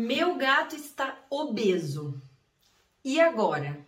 Meu gato está obeso. E agora?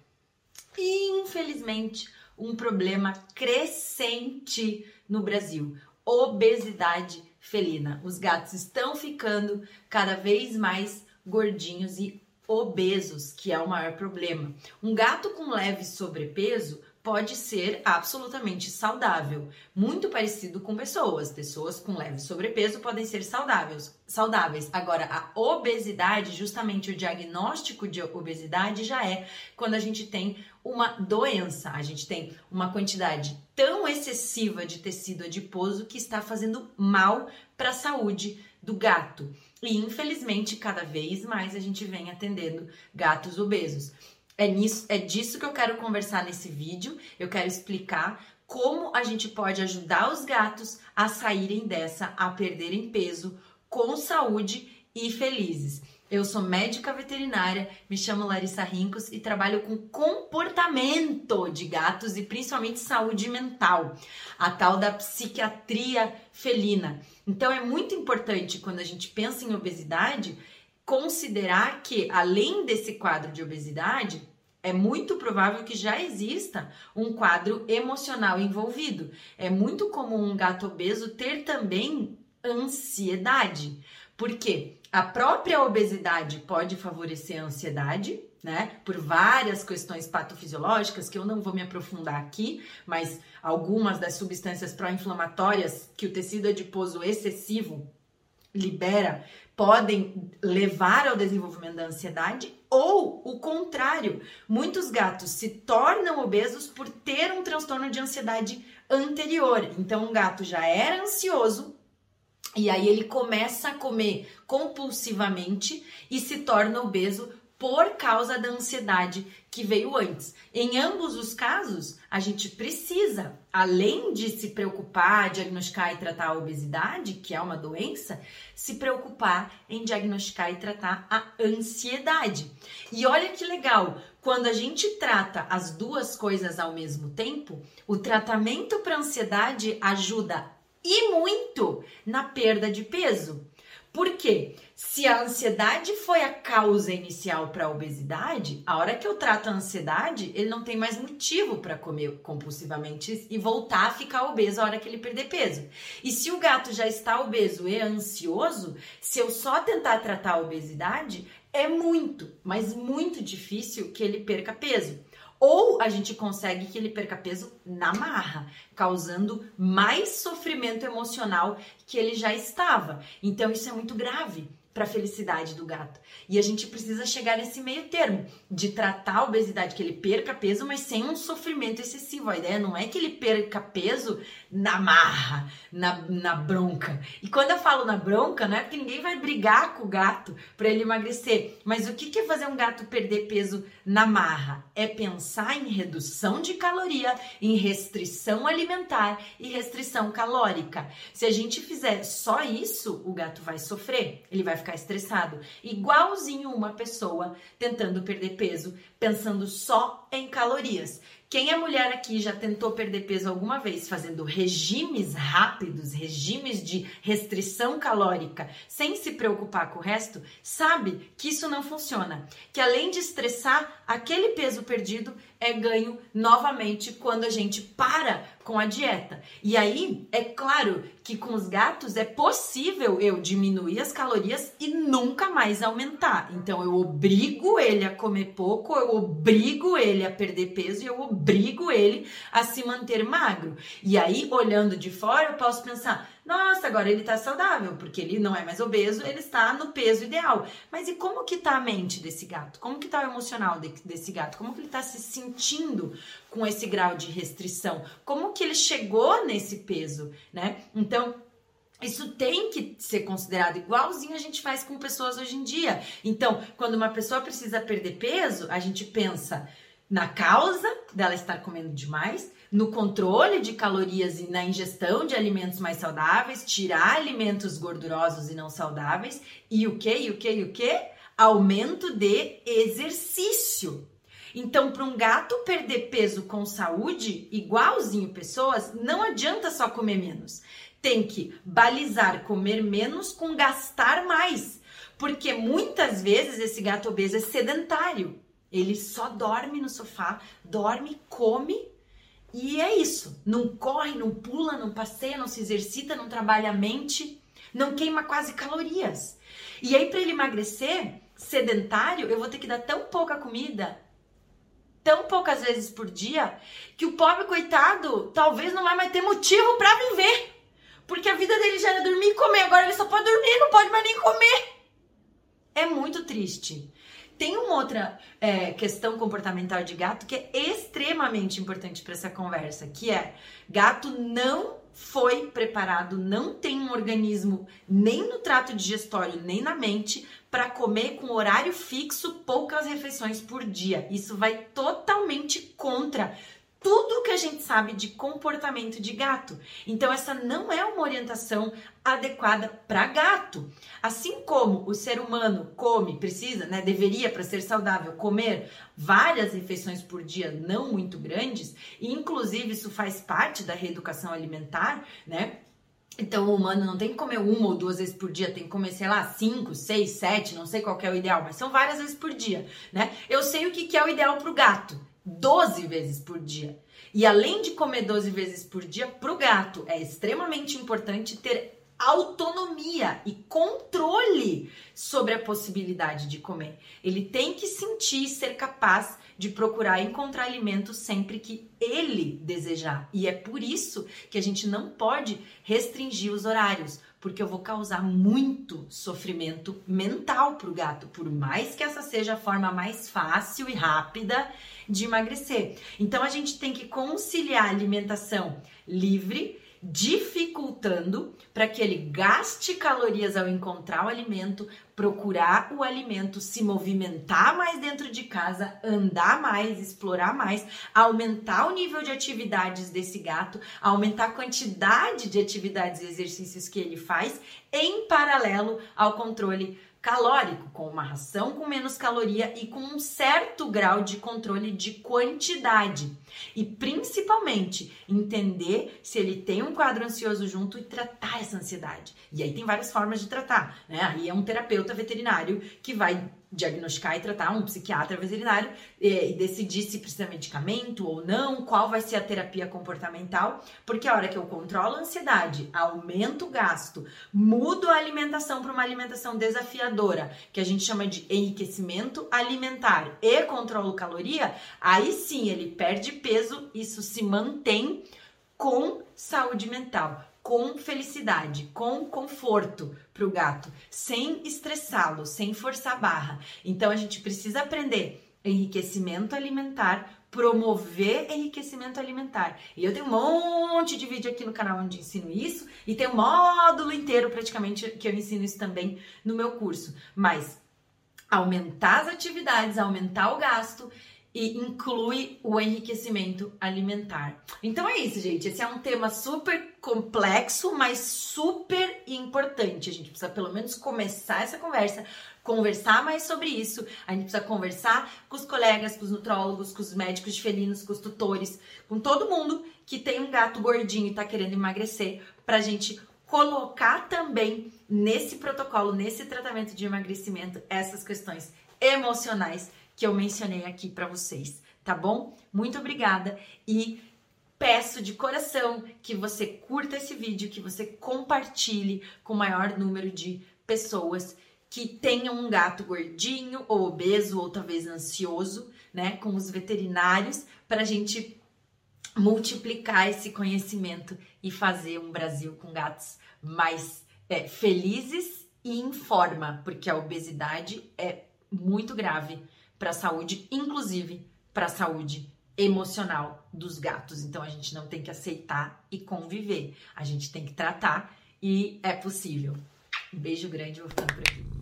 Infelizmente, um problema crescente no Brasil: obesidade felina. Os gatos estão ficando cada vez mais gordinhos e obesos, que é o maior problema. Um gato com leve sobrepeso pode ser absolutamente saudável, muito parecido com pessoas. Pessoas com leve sobrepeso podem ser saudáveis. Saudáveis. Agora, a obesidade, justamente o diagnóstico de obesidade já é quando a gente tem uma doença, a gente tem uma quantidade tão excessiva de tecido adiposo que está fazendo mal para a saúde do gato. E infelizmente, cada vez mais a gente vem atendendo gatos obesos. É, nisso, é disso que eu quero conversar nesse vídeo. Eu quero explicar como a gente pode ajudar os gatos a saírem dessa, a perderem peso com saúde e felizes. Eu sou médica veterinária, me chamo Larissa Rincos e trabalho com comportamento de gatos e principalmente saúde mental, a tal da psiquiatria felina. Então é muito importante quando a gente pensa em obesidade considerar que além desse quadro de obesidade, é muito provável que já exista um quadro emocional envolvido. É muito comum um gato obeso ter também ansiedade. Por quê? A própria obesidade pode favorecer a ansiedade, né? Por várias questões patofisiológicas que eu não vou me aprofundar aqui, mas algumas das substâncias pró-inflamatórias que o tecido adiposo excessivo libera podem levar ao desenvolvimento da ansiedade ou o contrário. Muitos gatos se tornam obesos por ter um transtorno de ansiedade anterior. Então, um gato já era ansioso e aí ele começa a comer compulsivamente e se torna obeso por causa da ansiedade que veio antes. Em ambos os casos, a gente precisa, além de se preocupar, diagnosticar e tratar a obesidade, que é uma doença, se preocupar em diagnosticar e tratar a ansiedade. E olha que legal, quando a gente trata as duas coisas ao mesmo tempo, o tratamento para ansiedade ajuda e muito na perda de peso. Por quê? Se a ansiedade foi a causa inicial para a obesidade, a hora que eu trato a ansiedade, ele não tem mais motivo para comer compulsivamente e voltar a ficar obeso a hora que ele perder peso. E se o gato já está obeso e ansioso, se eu só tentar tratar a obesidade, é muito, mas muito difícil que ele perca peso. Ou a gente consegue que ele perca peso na marra, causando mais sofrimento emocional que ele já estava. Então isso é muito grave para a felicidade do gato. E a gente precisa chegar nesse meio termo de tratar a obesidade, que ele perca peso, mas sem um sofrimento excessivo. A ideia não é que ele perca peso na marra, na, na bronca. E quando eu falo na bronca, não é porque ninguém vai brigar com o gato para ele emagrecer. Mas o que é fazer um gato perder peso na marra? É pensar em redução de caloria, em restrição alimentar e restrição calórica. Se a gente fizer só isso, o gato vai sofrer. Ele vai ficar estressado. Igualzinho uma pessoa tentando perder peso, pensando só em calorias. Quem é mulher aqui já tentou perder peso alguma vez fazendo regimes rápidos, regimes de restrição calórica, sem se preocupar com o resto, sabe que isso não funciona. Que além de estressar, aquele peso perdido é ganho novamente quando a gente para com a dieta. E aí, é claro que com os gatos é possível eu diminuir as calorias e nunca mais aumentar. Então eu obrigo ele a comer pouco, eu obrigo ele a perder peso e eu obrigo ele a se manter magro. E aí, olhando de fora, eu posso pensar: nossa, agora ele tá saudável, porque ele não é mais obeso, ele está no peso ideal. Mas e como que tá a mente desse gato? Como que tá o emocional de, desse gato? Como que ele tá se sentindo com esse grau de restrição? Como que ele chegou nesse peso, né? Então, isso tem que ser considerado igualzinho a gente faz com pessoas hoje em dia. Então, quando uma pessoa precisa perder peso, a gente pensa na causa dela estar comendo demais, no controle de calorias e na ingestão de alimentos mais saudáveis, tirar alimentos gordurosos e não saudáveis e o que, e o que, e o que? Aumento de exercício. Então, para um gato perder peso com saúde, igualzinho pessoas, não adianta só comer menos. Tem que balizar comer menos com gastar mais. Porque muitas vezes esse gato obeso é sedentário. Ele só dorme no sofá, dorme, come e é isso. Não corre, não pula, não passeia, não se exercita, não trabalha a mente, não queima quase calorias. E aí, para ele emagrecer, sedentário, eu vou ter que dar tão pouca comida, tão poucas vezes por dia, que o pobre coitado talvez não vai mais ter motivo para viver. Porque a vida dele já era dormir e comer, agora ele só pode dormir, não pode mais nem comer. É muito triste. Tem uma outra é, questão comportamental de gato que é extremamente importante para essa conversa, que é gato não foi preparado, não tem um organismo nem no trato digestório, nem na mente para comer com horário fixo poucas refeições por dia. Isso vai totalmente contra tudo que a gente sabe de comportamento de gato. Então, essa não é uma orientação adequada para gato. Assim como o ser humano come, precisa, né, deveria para ser saudável comer várias refeições por dia, não muito grandes, e inclusive isso faz parte da reeducação alimentar, né? Então, o humano não tem que comer uma ou duas vezes por dia, tem que comer, sei lá, cinco, seis, sete, não sei qual é o ideal, mas são várias vezes por dia, né? Eu sei o que, que é o ideal para o gato. 12 vezes por dia. E além de comer 12 vezes por dia, para o gato é extremamente importante ter autonomia e controle sobre a possibilidade de comer. Ele tem que sentir ser capaz de procurar encontrar alimento sempre que ele desejar. E é por isso que a gente não pode restringir os horários, porque eu vou causar muito sofrimento mental para o gato, por mais que essa seja a forma mais fácil e rápida de emagrecer. Então a gente tem que conciliar alimentação livre dificultando para que ele gaste calorias ao encontrar o alimento, procurar o alimento, se movimentar mais dentro de casa, andar mais, explorar mais, aumentar o nível de atividades desse gato, aumentar a quantidade de atividades e exercícios que ele faz em paralelo ao controle calórico, com uma ração com menos caloria e com um certo grau de controle de quantidade. E principalmente entender se ele tem um quadro ansioso junto e tratar essa ansiedade. E aí tem várias formas de tratar, né? Aí é um terapeuta veterinário que vai diagnosticar e tratar um psiquiatra veterinário e, decidir se precisa de medicamento ou não, qual vai ser a terapia comportamental, porque a hora que eu controlo a ansiedade, aumento o gasto, mudo a alimentação para uma alimentação desafiadora, que a gente chama de enriquecimento alimentar e controlo caloria, aí sim ele perde peso, isso se mantém com saúde mental com felicidade, com conforto para o gato, sem estressá-lo, sem forçar barra. Então a gente precisa aprender enriquecimento alimentar, promover enriquecimento alimentar. E eu tenho um monte de vídeo aqui no canal onde ensino isso e tem um módulo inteiro praticamente que eu ensino isso também no meu curso. Mas aumentar as atividades, aumentar o gasto e inclui o enriquecimento alimentar. Então é isso, gente. Esse é um tema super complexo, mas super importante. A gente precisa pelo menos começar essa conversa, conversar mais sobre isso. A gente precisa conversar com os colegas, com os nutrólogos, com os médicos de felinos, com os tutores, com todo mundo que tem um gato gordinho e tá querendo emagrecer, pra gente colocar também nesse protocolo, nesse tratamento de emagrecimento, essas questões emocionais que eu mencionei aqui para vocês, tá bom? Muito obrigada e peço de coração que você curta esse vídeo, que você compartilhe com o maior número de pessoas que tenham um gato gordinho ou obeso ou talvez ansioso, né, com os veterinários, para a gente multiplicar esse conhecimento e fazer um Brasil com gatos mais é, felizes e em forma, porque a obesidade é muito grave para a saúde, inclusive para a saúde emocional dos gatos. Então a gente não tem que aceitar e conviver, a gente tem que tratar e é possível. Um beijo grande, vou ficando por aqui.